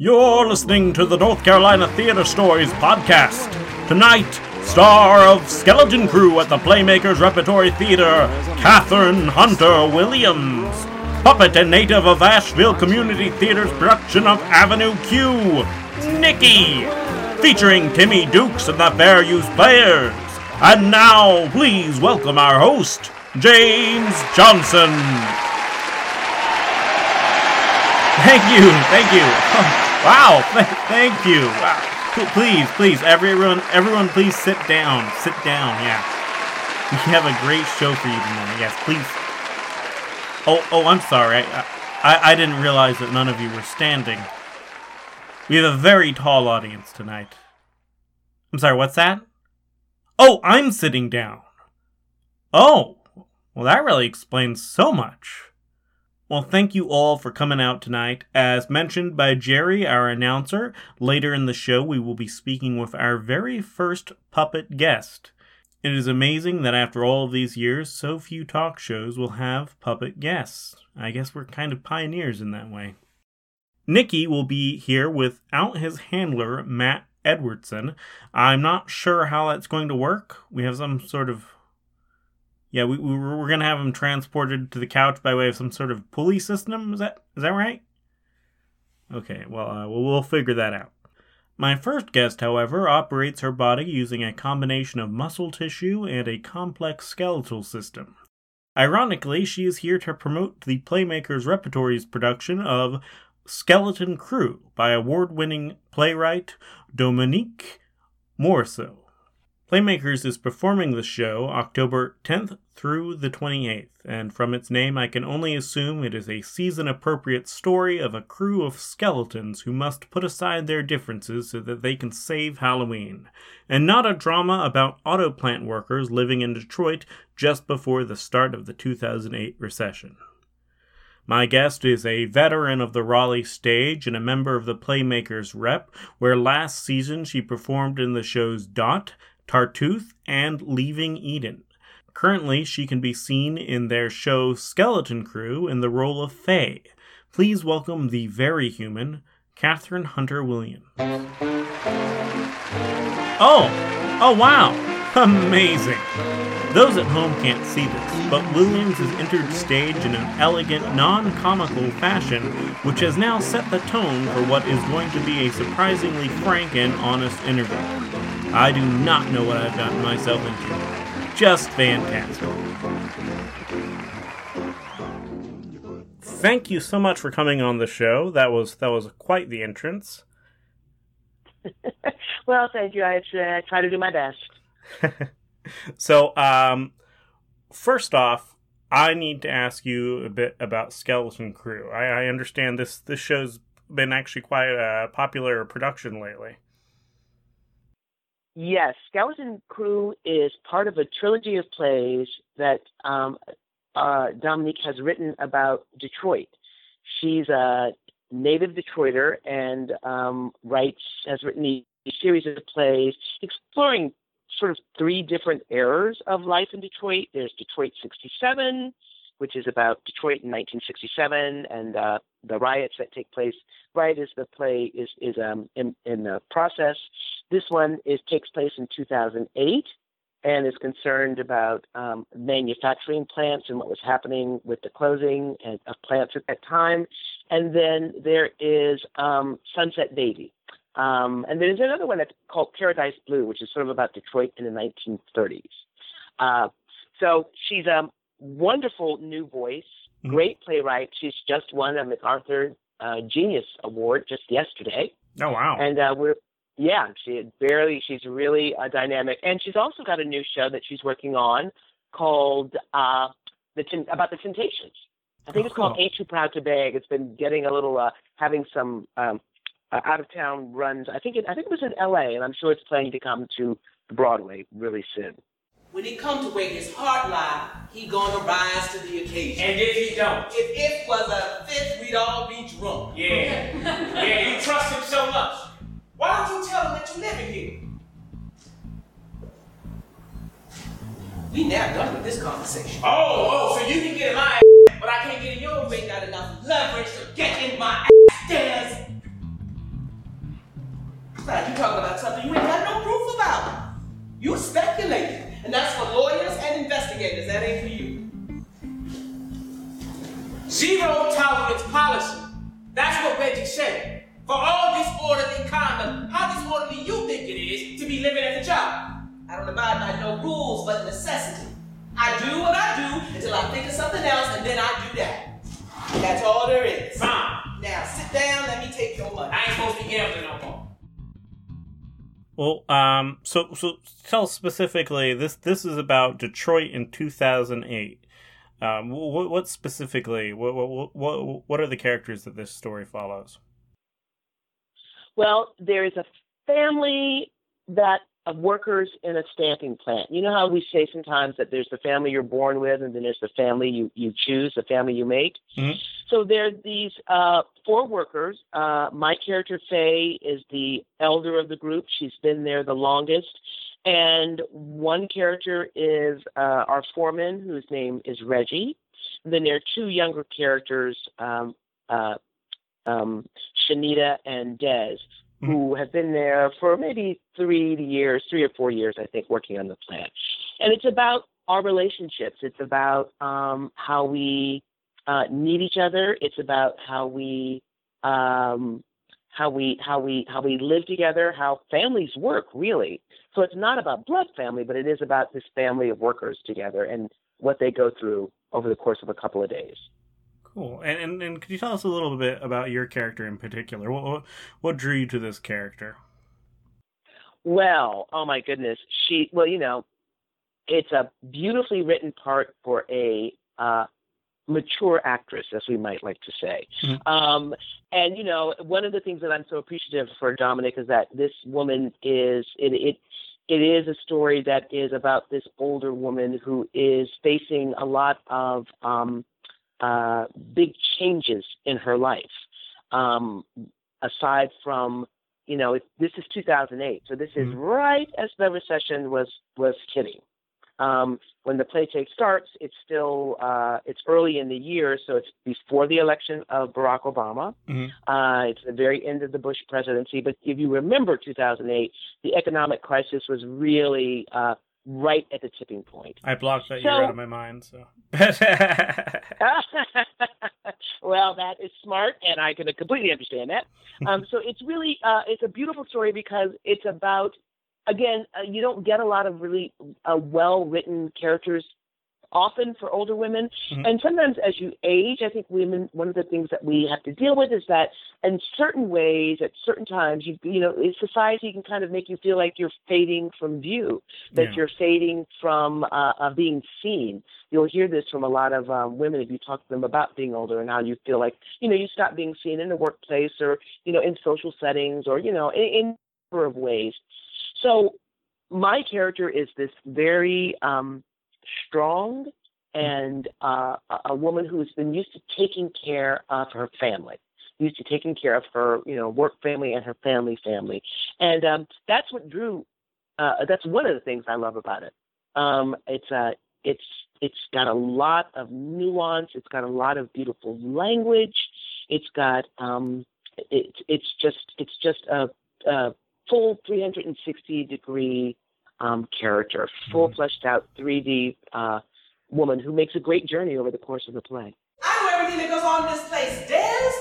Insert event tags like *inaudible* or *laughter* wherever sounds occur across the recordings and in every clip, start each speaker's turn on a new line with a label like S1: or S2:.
S1: You're listening to the North Carolina Theater Stories podcast. Tonight, star of Skeleton Crew at the Playmakers Repertory Theater, Katherine Hunter Williams. Puppet and native of Asheville Community Theater's production of Avenue Q, Nikki. Featuring Timmy Dukes and the Fair Use Players. And now, please welcome our host, James Johnson. Thank you, thank you. *laughs* Wow, *laughs* thank you. Wow. Please, please, everyone, everyone, please sit down. Sit down. Yeah, we have a great show for you tonight. Yes, please. Oh, oh, I'm sorry. I, I, I didn't realize that none of you were standing. We have a very tall audience tonight. I'm sorry. What's that? Oh, I'm sitting down. Oh, well, that really explains so much. Well, thank you all for coming out tonight. As mentioned by Jerry, our announcer, later in the show we will be speaking with our very first puppet guest. It is amazing that after all of these years, so few talk shows will have puppet guests. I guess we're kind of pioneers in that way. Nicky will be here without his handler, Matt Edwardson. I'm not sure how that's going to work. We have some sort of yeah, we, we we're gonna have him transported to the couch by way of some sort of pulley system. Is that is that right? Okay, well, uh, we'll, we'll figure that out. My first guest, however, operates her body using a combination of muscle tissue and a complex skeletal system. Ironically, she is here to promote the Playmakers Repertory's production of Skeleton Crew by award winning playwright Dominique Morisseau. Playmakers is performing the show October 10th through the 28th, and from its name I can only assume it is a season appropriate story of a crew of skeletons who must put aside their differences so that they can save Halloween, and not a drama about auto plant workers living in Detroit just before the start of the 2008 recession. My guest is a veteran of the Raleigh stage and a member of the Playmakers Rep, where last season she performed in the shows Dot, Tartuffe, and Leaving Eden. Currently, she can be seen in their show Skeleton Crew in the role of Faye. Please welcome the very human, Catherine Hunter Williams. Oh! Oh, wow! *laughs* Amazing! Those at home can't see this, but Williams has entered stage in an elegant, non comical fashion, which has now set the tone for what is going to be a surprisingly frank and honest interview. I do not know what I've gotten myself into. Just fantastic. Thank you so much for coming on the show. That was that was quite the entrance. *laughs*
S2: well, thank you. I uh, try to do my best. *laughs*
S1: so, um, first off, I need to ask you a bit about Skeleton Crew. I, I understand this this show's been actually quite a popular production lately.
S2: Yes, Skeleton Crew is part of a trilogy of plays that um, uh, Dominique has written about Detroit. She's a native Detroiter and um, writes has written a series of plays exploring sort of three different eras of life in Detroit. There's Detroit '67, which is about Detroit in 1967 and uh, the riots that take place. Riot is the play is is um, in in the process. This one is takes place in 2008 and is concerned about um, manufacturing plants and what was happening with the closing of plants at that time. And then there is um, Sunset Baby. Um, and there's another one that's called Paradise Blue, which is sort of about Detroit in the 1930s. Uh, so she's a wonderful new voice, mm-hmm. great playwright. She's just won a MacArthur uh, Genius Award just yesterday.
S1: Oh wow!
S2: And uh, we're yeah, she barely. She's really uh, dynamic, and she's also got a new show that she's working on called uh, the about the Temptations. I think oh, it's called cool. "Ain't Too Proud to Beg." It's been getting a little uh, having some um, uh, out of town runs. I think it, I think it was in L.A. and I'm sure it's planning to come to Broadway really soon.
S3: When he come to where his heart lie, he gonna rise to the occasion.
S4: And if he don't,
S3: if it was a fifth, we'd all be drunk.
S4: Yeah, yeah, you trust him so much.
S3: Why don't you tell him that you live in here? We now done with this conversation.
S4: Oh, oh, so you can get in my
S3: ass, but I can't get in yours. You ain't got enough leverage to get in my ass
S4: Zero tolerance policy. That's what Reggie said. For all disorderly conduct, how disorderly you think it is to be living at the job?
S3: I don't abide by no rules but necessity. I do what I do until I think of something else, and then I do that. That's all there is.
S4: Fine.
S3: Now sit down. Let me take your money.
S4: I ain't supposed to be gambling no more.
S1: Well, um, so so tell specifically this. This is about Detroit in two thousand eight. Um, what, what specifically? What, what what what are the characters that this story follows?
S2: Well, there is a family that of workers in a stamping plant. You know how we say sometimes that there's the family you're born with, and then there's the family you you choose, the family you make.
S1: Mhm.
S2: So there are these uh, four workers. Uh, my character Faye is the elder of the group. She's been there the longest. And one character is uh, our foreman, whose name is Reggie. And then there are two younger characters, um, uh, um, Shanita and Dez, who have been there for maybe three years, three or four years, I think, working on the plant. And it's about our relationships. It's about um, how we uh, need each other. It's about how we um, how we how we how we live together, how families work really. So it's not about blood family, but it is about this family of workers together and what they go through over the course of a couple of days.
S1: Cool. And, and and could you tell us a little bit about your character in particular? What what, what drew you to this character?
S2: Well, oh my goodness, she. Well, you know, it's a beautifully written part for a uh, mature actress, as we might like to say.
S1: Mhm.
S2: Um, and you know, one of the things that I'm so appreciative for Dominique is that this woman is it it it is a story that is about this older woman who is facing a lot of um, uh, big changes in her life. Um, aside from you know, it, this is 2008, so this is
S1: Mhm.
S2: right as the recession was was hitting. Um, when the play playtake starts, it's still uh, it's early in the year, so it's before the election of Barack Obama.
S1: Mhm.
S2: Uh, it's the very end of the Bush presidency. But if you remember 2008, the economic crisis was really uh, right at the tipping point.
S1: I blocked that
S2: So-
S1: year out of my mind. So. *laughs*
S2: well, that is smart, and I can completely understand that. *laughs* Um, so it's really uh, it's a beautiful story because it's about again uh, you don't get a lot of really uh, well written characters often for older women,
S1: Mhm.
S2: and sometimes as you age, I think women one of the things that we have to deal with is that in certain ways, at certain times, you you know, society can kind of make you feel like you're fading from view that
S1: Yeah.
S2: you're fading from uh, uh, being seen. You'll hear this from a lot of um, women if you talk to them about being older and how you feel like you know you stop being seen in the workplace or you know in social settings or you know in, in a number of ways. So my character is this very um, strong and uh, a- a woman who's been used to taking care of her family used to taking care of her, you know, work family and her family family, and um, that's what drew. Uh, that's one of the things I love about it. Um, it's uh, it's it's got a lot of nuance. It's got a lot of beautiful language. It's got um, it, it's just it's just a, a full 360 degree um, character, full
S1: Mhm.
S2: fleshed out 3D uh, woman who makes a great journey over the course of the play.
S3: I know everything that goes on in this place. Dez,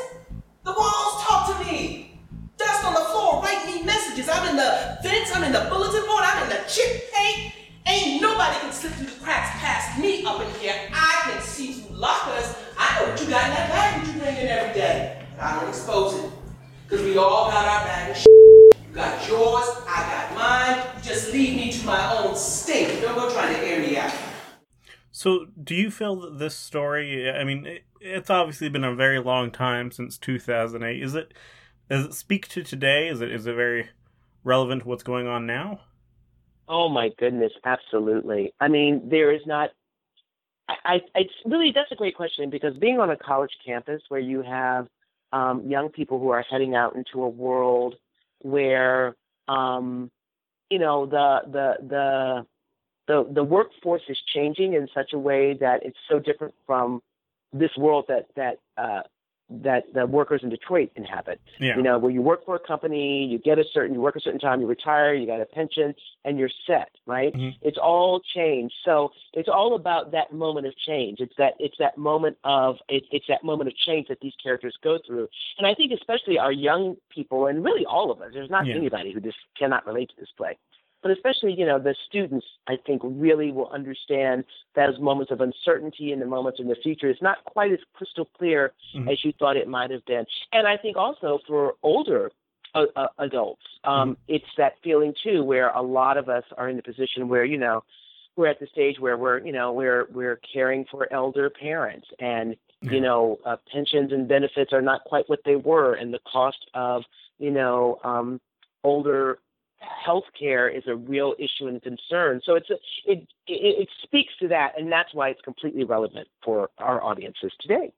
S3: the walls talk to me. Dust on the floor, write me messages. I'm in the vents, I'm in the bulletin board, I'm in the chip paint. Ain't nobody can slip through the cracks past me up in here. I can see through lockers. I know what you got in that bag that you bring in every day. But I don't expose it. Cause we all got our bag of shit. You got yours, I got mine. You just leave me to my own stink. Don't go trying to air me out.
S1: So, do you feel that this story? I mean, it, it's obviously been a very long time since 2008. Is it? Does it speak to today? Is it? Is it very relevant to what's going on now?
S2: Oh my goodness, absolutely. I mean, there is not. I, I it's really that's a great question because being on a college campus where you have um, young people who are heading out into a world where um, you know the the the the the workforce is changing in such a way that it's so different from this world that that uh, that the workers in Detroit inhabit.
S1: Yeah.
S2: You know, where you work for a company, you get a certain, you work a certain time, you retire, you got a pension, and you're set, right?
S1: Mhm.
S2: It's all change. So it's all about that moment of change. It's that it's that moment of it, it's that moment of change that these characters go through. And I think especially our young people, and really all of us. There's not
S1: Yeah.
S2: anybody who just cannot relate to this play. But especially, you know, the students, I think, really will understand those moments of uncertainty and the moments in the future. It's not quite as crystal clear
S1: Mhm.
S2: as you thought it might have been. And I think also for older uh, uh, adults, um, it's that feeling too, where a lot of us are in the position where you know we're at the stage where we're you know we're we're caring for elder parents, and you know uh, pensions and benefits are not quite what they were, and the cost of you know um, older health care is a real issue and concern. So it's a, it, it it speaks to that, and that's why it's completely relevant for our audiences today.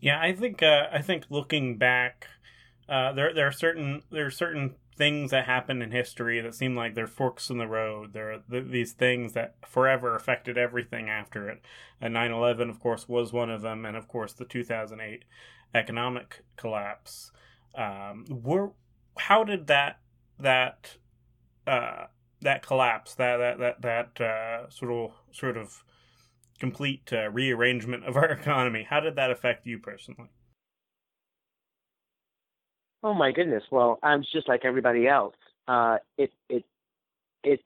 S1: Yeah, I think uh, I think looking back, uh, there there are certain there are certain things that happen in history that seem like they're forks in the road. There are th- these things that forever affected everything after it. And 9/11, of course, was one of them, and of course the 2008 economic collapse. Um, were how did that that uh, that collapse that that that that uh, sort of sort of complete uh, rearrangement of our *laughs* economy. How did that affect you personally?
S2: Oh my goodness! Well, I'm just like everybody else. Uh, it it it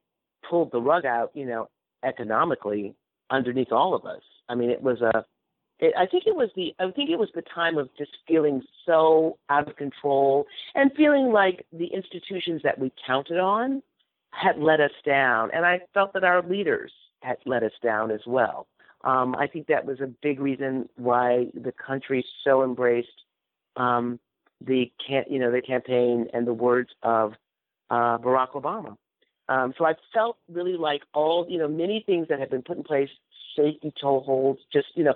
S2: pulled the rug out, you know, economically underneath all of us. I mean, it was a. It, I think it was the. I think it was the time of just feeling so out of control and feeling like the institutions that we counted on had let us down, and I felt that our leaders had let us down as well. Um, I think that was a big reason why the country so embraced um, the can you know the campaign and the words of uh, Barack Obama. Um, so I felt really like all you know many things that have been put in place, safety toeholds, just you know,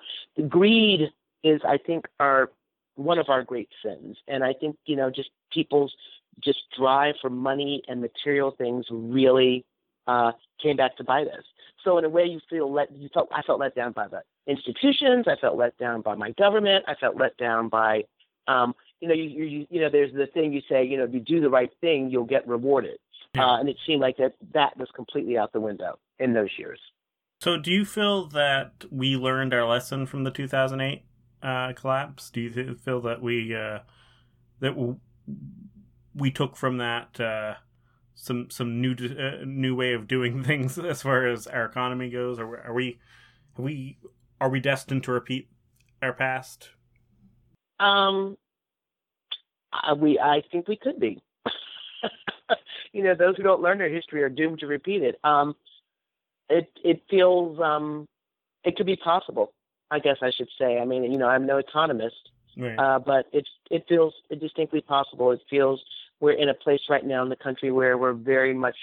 S2: greed is I think our one of our great sins, and I think you know just people's just drive for money and material things really uh, came back to bite us. So in a way, you feel let you felt I felt let down by the institutions. I felt let down by my government. I felt let down by um, you know, you, you you know, there's the thing you say, you know, if you do the right thing, you'll get rewarded. Uh, and it seemed like that that was completely out the window in those years.
S1: So, do you feel that we learned our lesson from the 2008 uh, collapse? Do you th- feel that we uh, that w- we took from that uh, some some new uh, new way of doing *laughs* things as far as our economy goes, or are we are we are we destined to repeat our past?
S2: Um, uh, we I think we could be. *laughs* you know, those who don't learn their history are doomed to repeat it. Um, it it feels um, it could be possible. I guess I should say. I mean, you know, I'm no economist,
S1: Right.
S2: uh, but it's it feels distinctly possible. It feels we're in a place right now in the country where we're very much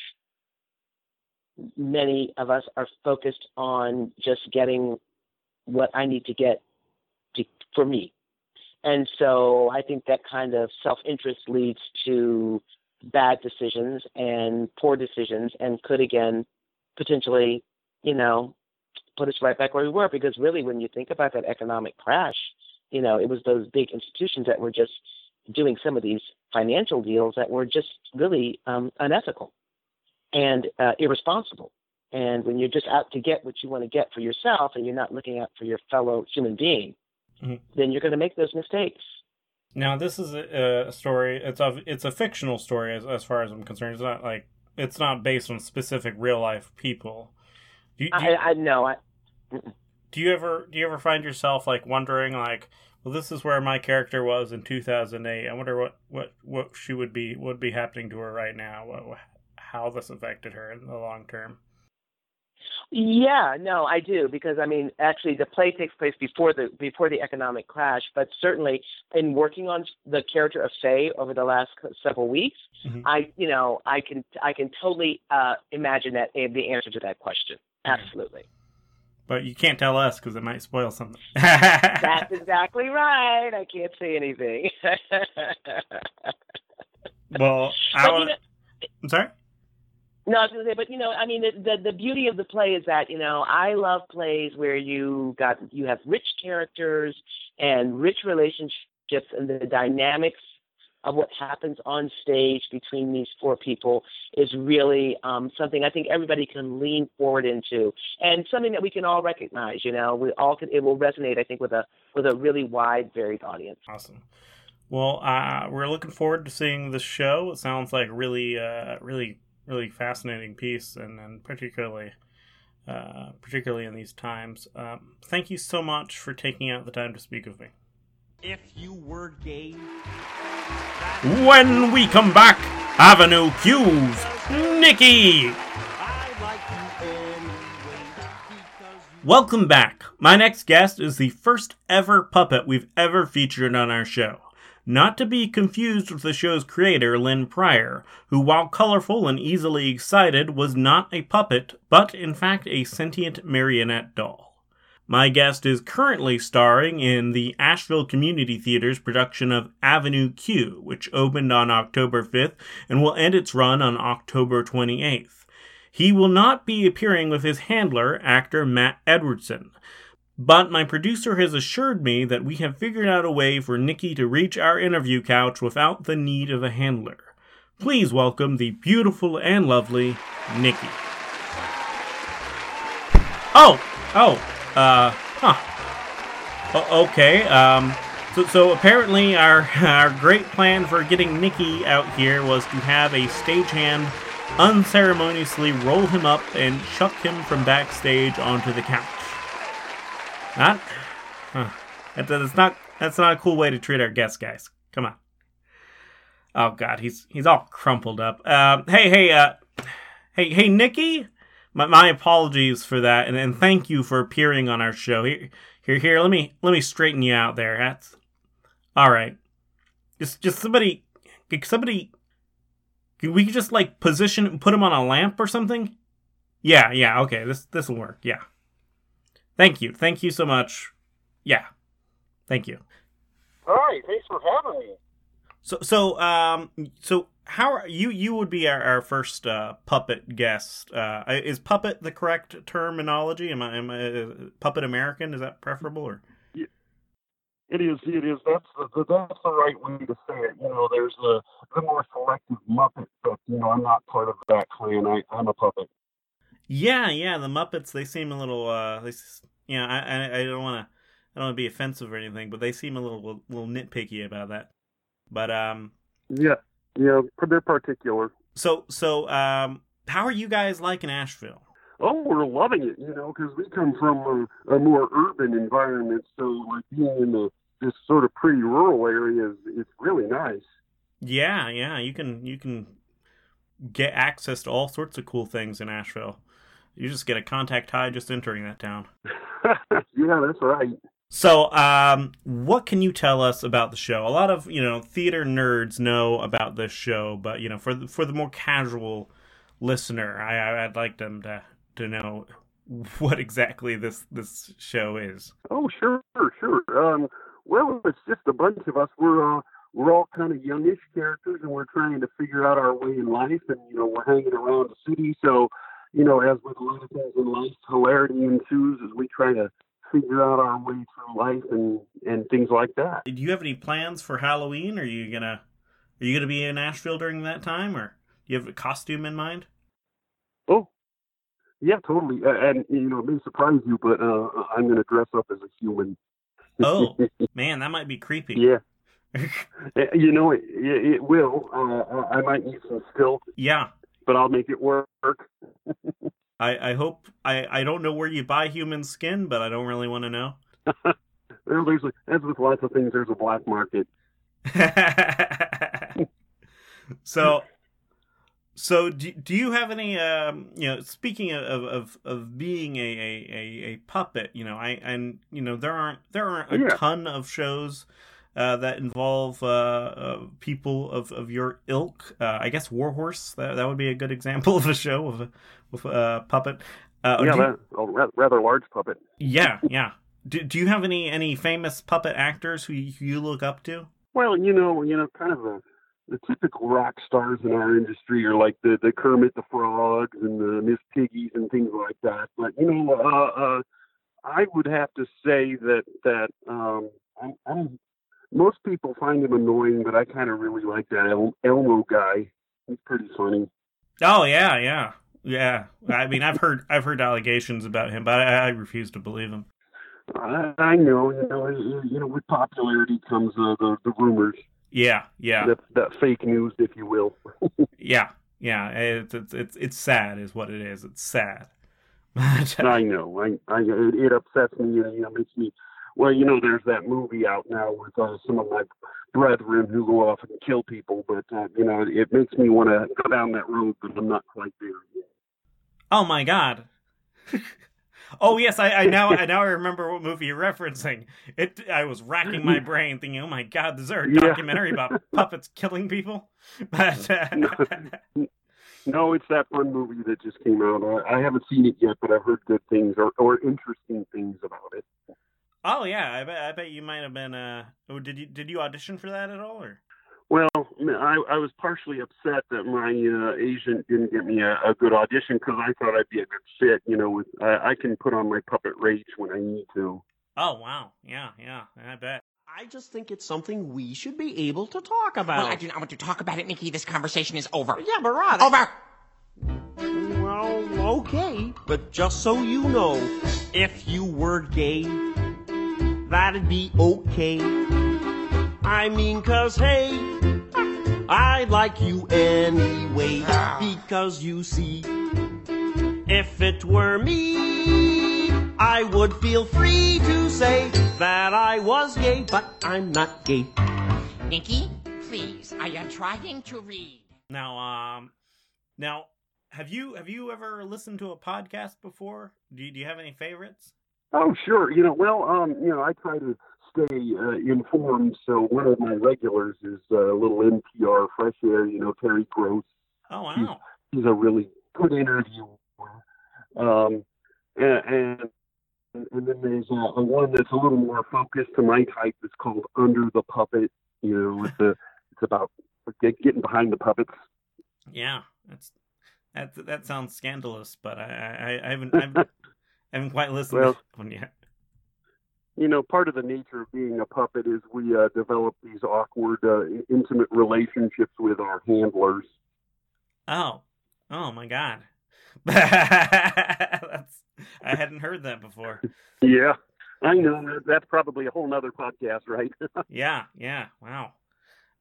S2: many of us are focused on just getting what I need to get to, for me. And so I think that kind of self interest leads to bad decisions and poor decisions and could again potentially, you know, put us right back where we were. Because really, when you think about that economic crash, you know, it was those big institutions that were just doing some of these financial deals that were just really um, unethical and uh, irresponsible. And when you're just out to get what you want to get for yourself and you're not looking out for your fellow human being,
S1: Mhm.
S2: then you're going to make those mistakes.
S1: Now, this is a, a story. It's a it's a fictional story as as far as I'm concerned. It's not like it's not based on specific real life people. Do do
S2: I, I know. I,
S1: do you ever do you ever find yourself like wondering like, well, this is where my character was in 2008. I wonder what what what she would be would be happening to her right now. What, how this affected her in the long term.
S2: Yeah, no, I do because I mean, actually, the play takes place before the before the economic crash. But certainly, in working on the character of Faye over the last several weeks,
S1: Mhm.
S2: I, you know, I can I can totally uh, imagine that eh, the answer to that question. Absolutely,
S1: But you can't tell us because it might spoil something. *laughs*
S2: that's exactly right. I can't say anything. *laughs*
S1: well, I
S2: But, you know,
S1: I'm sorry.
S2: No, I was gonna say, but you know, I mean, the, the the beauty of the play is that you know I love plays where you got you have rich characters and rich relationships and the dynamics of what happens on stage between these four people is really um, something I think everybody can lean forward into, and something that we can all recognize. You know, we all can. It will resonate, I think, with a with a really wide, varied audience.
S1: Awesome. Well, uh, we're looking forward to seeing the show. It sounds like really, uh, really, really fascinating piece, and, and particularly, uh, particularly in these times. Um, thank you so much for taking out the time to speak with me.
S5: If you were gay.
S1: When we come back, Avenue Q's Nikki. Welcome back. My next guest is the first ever puppet we've ever featured on our show. Not to be confused with the show's creator, Lynn Pryor, who, while colorful and easily excited, was not a puppet, but in fact a sentient marionette doll. My guest is currently starring in the Asheville Community Theater's production of Avenue Q, which opened on October 5th and will end its run on October 28th. He will not be appearing with his handler, actor Matt Edwardson. But my producer has assured me that we have figured out a way for Nikki to reach our interview couch without the need of a handler. Please welcome the beautiful and lovely Nikki. Oh, oh, uh, huh. O- okay, um, so, so apparently our, *laughs* our great plan for getting Nikki out here was to have a stagehand unceremoniously roll him up and chuck him from backstage onto the couch. Not, huh. That, that's not that's not a cool way to treat our guests, guys. Come on. Oh God, he's he's all crumpled up. Uh, hey, hey, uh, hey, hey, Nikki. My, my apologies for that, and, and thank you for appearing on our show. Here, here, here. Let me let me straighten you out there. That's all right. Just just somebody, somebody. We could just like position, put him on a lamp or something. Yeah, yeah. Okay, this this will work. Yeah. Thank you. Thank you so much. Yeah. Thank you.
S6: All right. Thanks for having me.
S1: So so um so how are you you would be our, our first uh, puppet guest. Uh, is puppet the correct terminology? Am I am I uh, puppet American? Is that preferable or?
S6: It is. It is. That's the, that's the right way to say it. You know, there's the the more selective Muppet, but you know, I'm not part of that clan. I I'm a puppet.
S1: Yeah, yeah. The Muppets they seem a little. uh they, You know, I I, don't want to I don't want to be offensive or anything, but they seem a little little nitpicky about that. But um.
S6: Yeah, yeah, they're particular.
S1: So so um, how are you guys liking Asheville?
S6: Oh, we're loving it, you know, because we come from a, a, more urban environment. So, like being in the, this sort of pretty rural area is it's really nice.
S1: Yeah, yeah, you can you can get access to all sorts of cool things in Asheville. You just get a contact high just entering that town. *laughs*
S6: yeah, that's right.
S1: So, um, what can you tell us about the show? A lot of you know theater nerds know about this show, but you know for the, for the more casual listener, I, I'd like them to to know *laughs* what exactly this this show is.
S6: Oh, sure, sure. Um, well, it's just a bunch of us. We're uh, we're all kind of youngish characters, and we're trying to figure out our way in life. And you know, we're hanging around the city, so you know, as with a lot of things in life, hilarity ensues as we try to figure out our way through life and and things like that.
S1: Do you have any plans for Halloween? Are you gonna are you gonna be in Asheville during that time, or do you have a costume in mind?
S6: Oh, yeah, totally. And you know, it may surprise you, but uh, I'm gonna dress up as a human.
S1: oh *laughs* man, that might be creepy.
S6: Yeah. *laughs* you know, it, it will. Uh, I might need some stilts.
S1: Yeah.
S6: But I'll make it work.
S1: I, I hope I, I don't know where you buy human skin, but I don't really want to know. *laughs*
S6: there's as with lots of things, there's a black market. *laughs*
S1: so so do, do you have any um you know speaking of of, of being a, a, a, puppet you know I and you know there aren't there aren't a yeah. ton of shows uh, that involve uh, uh, people of, of your ilk. Uh, I guess Warhorse that that would be a good example *laughs* of a show of a with a puppet.
S6: Uh, yeah, you, a rather large puppet.
S1: Yeah, yeah. Do Do you have any any famous puppet actors who you, who you look up to?
S6: Well, you know, you know, kind of the the typical rock stars in our industry are like the the Kermit the Frogs and the Miss Piggies and things like that. But you know, uh, uh, I would have to say that that um, I'm, I'm most people find him annoying, but I kind of really like that El- Elmo guy. He's pretty funny.
S1: Oh yeah, yeah, yeah. I mean, I've heard I've heard allegations about him, but I, I refuse to believe him.
S6: I, I know, you know, you know, with popularity comes uh, the the rumors,
S1: Yeah, yeah,
S6: that that fake news, if you will. *laughs*
S1: yeah, yeah. It's it's it's it's sad, is what it is. It's sad. *laughs*
S6: I know. I, I it, upsets me. You know, makes me. Well, you know, there's that movie out now with uh, some of my brethren who go off and kill people, but uh, you know, it makes me want to go down that road, but I'm not quite there yet.
S1: oh my god. *laughs* oh yes, I, I now I now I remember what movie you're referencing. It I was racking my brain thinking, oh my god, is there a
S6: Yeah.
S1: documentary about *laughs* puppets killing people? *laughs* But uh,
S6: No, it's that one movie that just came out. I, I haven't seen it yet, but I've heard good things or, or interesting things about it.
S1: Oh yeah, I bet I bet you might have been. Uh, oh, did you did you audition for that at all? Or
S6: Well, I, I was partially upset that my uh, agent didn't get me a, a good audition because I thought I'd be a good fit. You know, with I, I can put on my puppet rage when I need to.
S1: oh wow, yeah, yeah, I bet.
S5: I just think it's something we should be able to talk about.
S7: Well, I do not want to talk about it, Nikki. This conversation is over.
S5: Yeah, but Rod.
S7: Over!
S5: Well, okay. But just so you know, if you were gay, that'd be okay. I mean, cause hey, I like you anyway. Because you see, if it were me, I would feel free to say that I was gay, but I'm not gay.
S7: Nikki, please, I am trying to read.
S1: Now, um, now, have you have you ever listened to a podcast before? Do you, do you have any favorites?
S6: Oh, sure. You know, well, um, you know, I try to stay uh, informed. So one of my regulars is uh, a little NPR Fresh Air. You know, Terry Gross.
S1: Oh wow,
S6: He's a really good interviewer. Um, and, and and then there's uh, a one that's a little more focused to my type. It's called Under the Puppet. You know, it's a it's about getting behind the puppets.
S1: yeah, that's that that sounds scandalous, but I I, I haven't *laughs* I've, I *laughs* haven't quite listened
S6: Well-
S1: to that one yet.
S6: you know, part of the nature of being a puppet is we uh, develop these awkward, uh, intimate relationships with our handlers.
S1: Oh, oh my god, *laughs* that's I hadn't heard that before. *laughs*
S6: Yeah, I know. That's probably a whole nother podcast, right?
S1: Yeah, yeah, wow.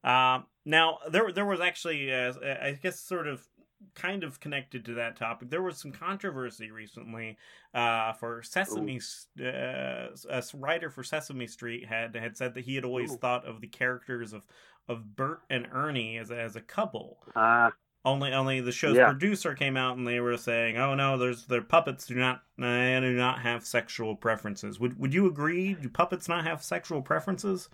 S1: Um, now there there was actually, uh, I guess, sort of, kind of connected to that topic. There was some controversy recently, uh, for Sesame. Uh, a writer for Sesame Street had had said that he had always
S6: Ooh.
S1: thought of the characters of of Bert and Ernie as as a couple.
S6: Ah,
S1: Only, only the show's
S6: Yeah.
S1: producer came out and they were saying, "Oh no, there's their puppets do not they do not have sexual preferences." Would would you agree? Do puppets not have sexual preferences?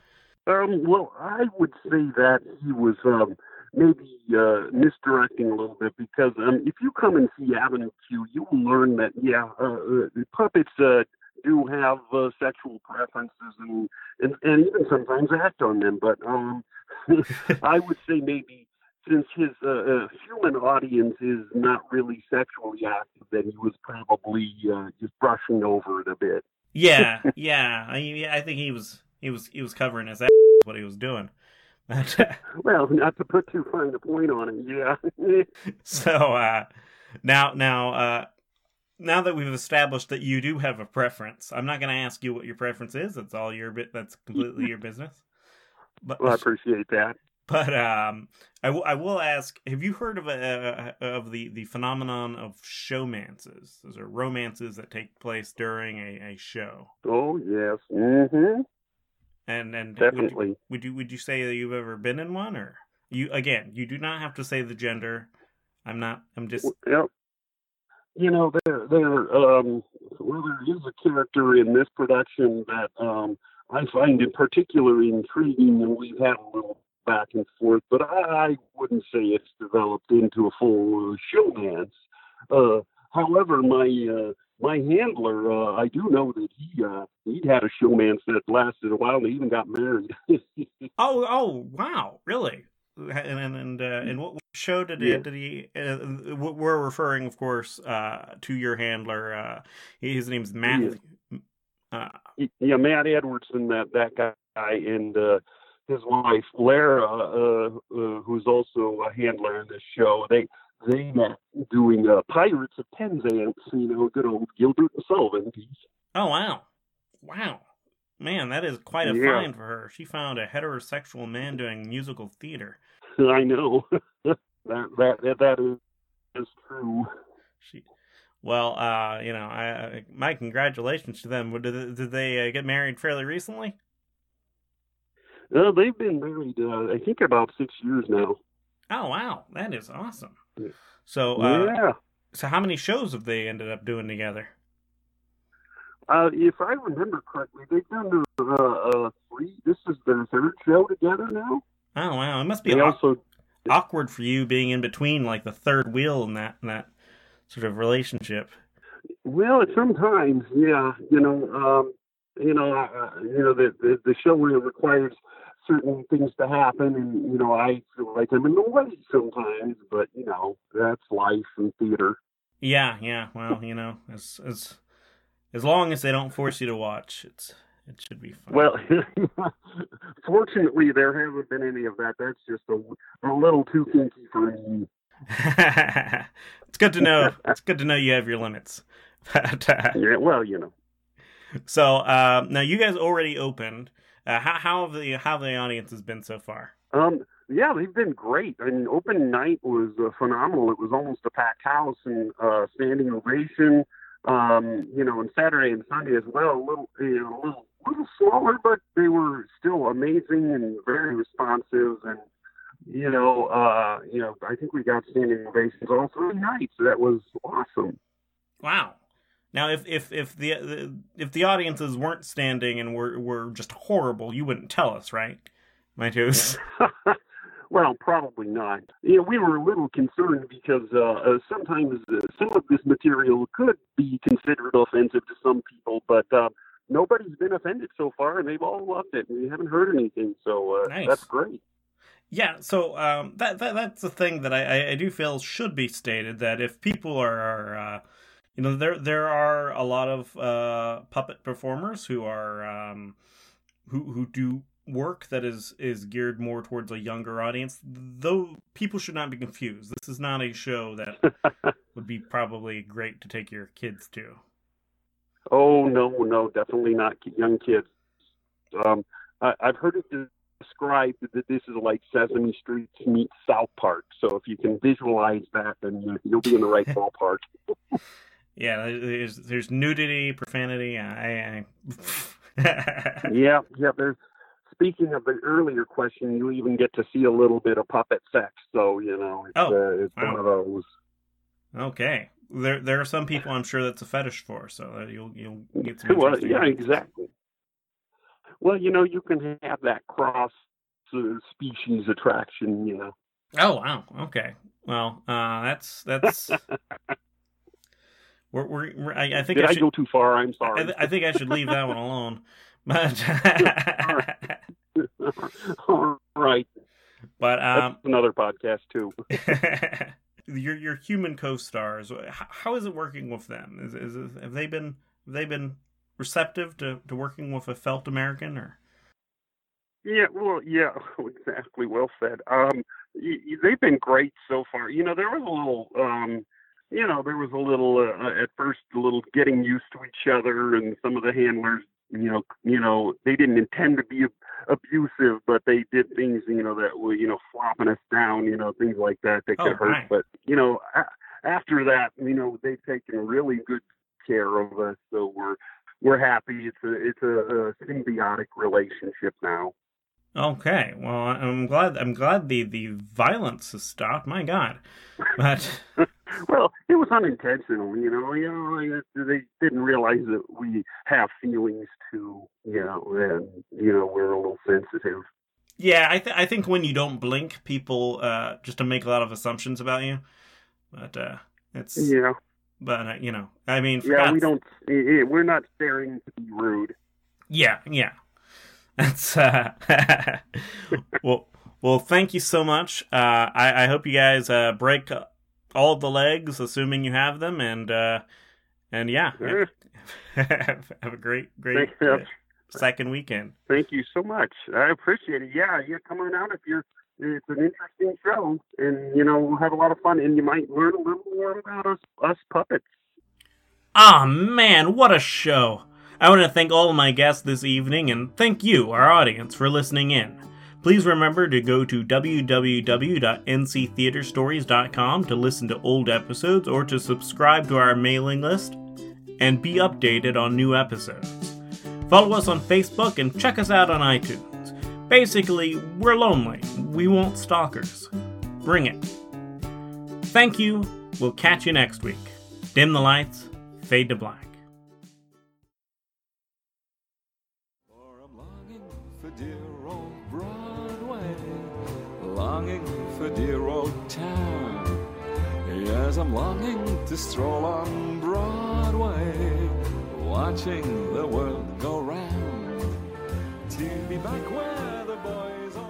S6: um, well, I would say that he was um, maybe uh, misdirecting a little bit because um, if you come and see Avenue Q, you will learn that yeah, uh, uh, the puppets uh, do have uh, sexual preferences and, and and even sometimes act on them. But um, *laughs* I would say maybe since his uh, uh, human audience is not really sexually active, that he was probably uh, just brushing over it a bit.
S1: Yeah, *laughs* yeah. I I think he was he was he was covering his ass what he was doing. *laughs*
S6: Well, not to put too fine a point on it, yeah. *laughs*
S1: so uh, now now uh, now that we've established that you do have a preference, I'm not going to ask you what your preference is. That's all your bit. That's completely your business. But
S6: well, I appreciate that.
S1: But um, I, w- I will ask: Have you heard of a, of the, the phenomenon of showmances? Those are romances that take place during a, a show.
S6: Oh yes, hmm
S1: And and would you,
S6: definitely.
S1: would you would you say that you've ever been in one, or you again? You do not have to say the gender. I'm not. I'm just.
S6: Well, you know, there, there, um, well, there is a character in this production that um, I find it particularly intriguing, and we've had a little back and forth, but I, I wouldn't say it's developed into a full uh, showmance. Uh, however, my uh, my handler, uh, I do know that he uh, he'd had a showmance that lasted a while. and They even got married. *laughs*
S1: Oh oh wow! Really? And and and, uh, and what show did he?
S6: Yeah.
S1: Did he? Uh, we're referring, of course, uh, to your handler. Uh, his name's Matthew. Uh,
S6: yeah, Matt Edwardson, that that guy, and uh, his wife Lara, uh, uh, who's also a handler in this show, they they met doing uh, Pirates of Penzance, you know, good old Gilbert and Sullivan piece.
S1: Oh wow, wow, man, that is quite a
S6: Yeah.
S1: find for her. She found a heterosexual man doing musical theater. *laughs*
S6: I know *laughs* that that that, that is, true.
S1: She, well, uh, you know, I, my congratulations to them. Did they, did they uh, get married fairly recently?
S6: Uh, they've been married, uh, I think, about six years now.
S1: Oh wow, that is awesome. So, uh,
S6: yeah.
S1: so how many shows have they ended up doing together?
S6: Uh, if I remember correctly, they've done uh, uh, three. This is their third show together now.
S1: Oh wow, it must be aw-
S6: also
S1: awkward for you being in between like the third wheel in that in that sort of relationship.
S6: Well, sometimes, yeah, you know, um, you know, uh, you know, the, the the show really requires certain things to happen, and you know, I feel like I'm in the way sometimes, but you know, that's life in theater.
S1: Yeah, yeah. Well, you know, as as as long as they don't force you to watch, it's it should be fun.
S6: Well, *laughs* fortunately, there hasn't been any of that. That's just a, a little too kinky for me. *laughs*
S1: it's good to know. It's good to know you have your limits. *laughs* But, uh,
S6: Yeah, well, you know.
S1: so uh, now you guys already opened. Uh, how how have the how have the audience has been so far?
S6: Um, yeah, they've been great. I mean, open night was uh, phenomenal. It was almost a packed house and uh, standing ovation. Um, you know, and Saturday and Sunday as well. A little, you know, a little, little smaller, but they were still amazing and very responsive. And you know, uh, you know, I think we got standing ovations all three nights. That was awesome.
S1: Wow. Now, if if if the, the if the audiences weren't standing and were were just horrible, you wouldn't tell us, right? My toes. *laughs*
S6: well, probably not. You know, we were a little concerned because uh, uh, sometimes uh, some of this material could be considered offensive to some people, but uh, nobody's been offended so far, and they've all loved it. We haven't heard anything, so uh,
S1: Nice.
S6: that's great.
S1: Yeah, so um, that, that that's the thing that I, I, I do feel should be stated that if people are, are uh, you know, there there are a lot of uh, puppet performers who are um, who who do work that is is geared more towards a younger audience. Though people should not be confused. This is not a show that *laughs* would be probably great to take your kids to.
S6: Oh no, no, definitely not young kids. Um, I, I've heard it described that this is like Sesame Street meets South Park. So if you can visualize that, then you'll be in the right *laughs* ballpark. *laughs*
S1: Yeah, there's there's nudity, profanity. I, I... *laughs*
S6: yeah, yeah. There's speaking of the earlier question, you even get to see a little bit of puppet sex. So you know, it's,
S1: Oh,
S6: uh, it's
S1: wow.
S6: one of those.
S1: Okay. There there are some people I'm sure that's a fetish for, so you'll you'll get some *laughs*
S6: Well, yeah,
S1: ones.
S6: exactly. Well, you know, you can have that cross uh, species attraction. You know.
S1: Oh wow. Okay. Well, uh, that's that's. *laughs* we're, we're, we're I, I think
S6: Did
S1: I
S6: I,
S1: should.
S6: go too far? I'm
S1: I,
S6: sorry.
S1: th- I think I should leave that one alone. *laughs* But *laughs*
S6: All right,
S1: but
S6: that's
S1: um,
S6: another podcast too. *laughs*
S1: your your human co-stars. How, how is it working with them? Is, is it- have they been have they been receptive to, to working with a felt American or?
S6: Yeah, well, yeah, exactly. Well said. Um, they've been great so far. You know, there was a little, um, you know, there was a little uh, at first, a little getting used to each other, and some of the handlers, you know, you know, they didn't intend to be abusive, but they did things, you know, that were, you know, flopping us down, you know, things like that that could
S1: Oh,
S6: hurt.
S1: right.
S6: But you know, after that, you know, they've taken really good care of us, so we're we're happy. It's a it's a, a symbiotic relationship now.
S1: Okay, well, I'm glad. I'm glad the the violence has stopped. My God, but *laughs*
S6: well, it was unintentional, you know. You know, they didn't realize that we have feelings too, you know, and you know we're a little sensitive.
S1: yeah, I th- I think when you don't blink, people uh just to make a lot of assumptions about you. But uh it's
S6: Yeah,
S1: but uh, you know, I mean,
S6: yeah. We don't. We're not staring to be rude.
S1: Yeah, yeah. *laughs* That's uh *laughs* well well thank you so much. Uh I, I hope you guys uh break all the legs, assuming you have them, and uh and yeah.
S6: Sure. *laughs*
S1: have, have a great great
S6: you.
S1: second weekend.
S6: Thank you so much. I appreciate it. Yeah, yeah, come on out if you're. It's an interesting show, and you know we'll have a lot of fun, and you might learn a little more about us, us puppets.
S1: Ah, man, what a show! I want to thank all of my guests this evening, and thank you, our audience, for listening in. Please remember to go to www.nctheaterstories.com to listen to old episodes or to subscribe to our mailing list and be updated on new episodes. Follow us on Facebook and check us out on iTunes. Basically, we're lonely. We want stalkers. Bring it. Thank you. We'll catch you next week. Dim the lights, fade to black.
S8: Longing for dear old town. Yes, I'm longing to stroll on Broadway, watching the world go round. To be back where the boys are.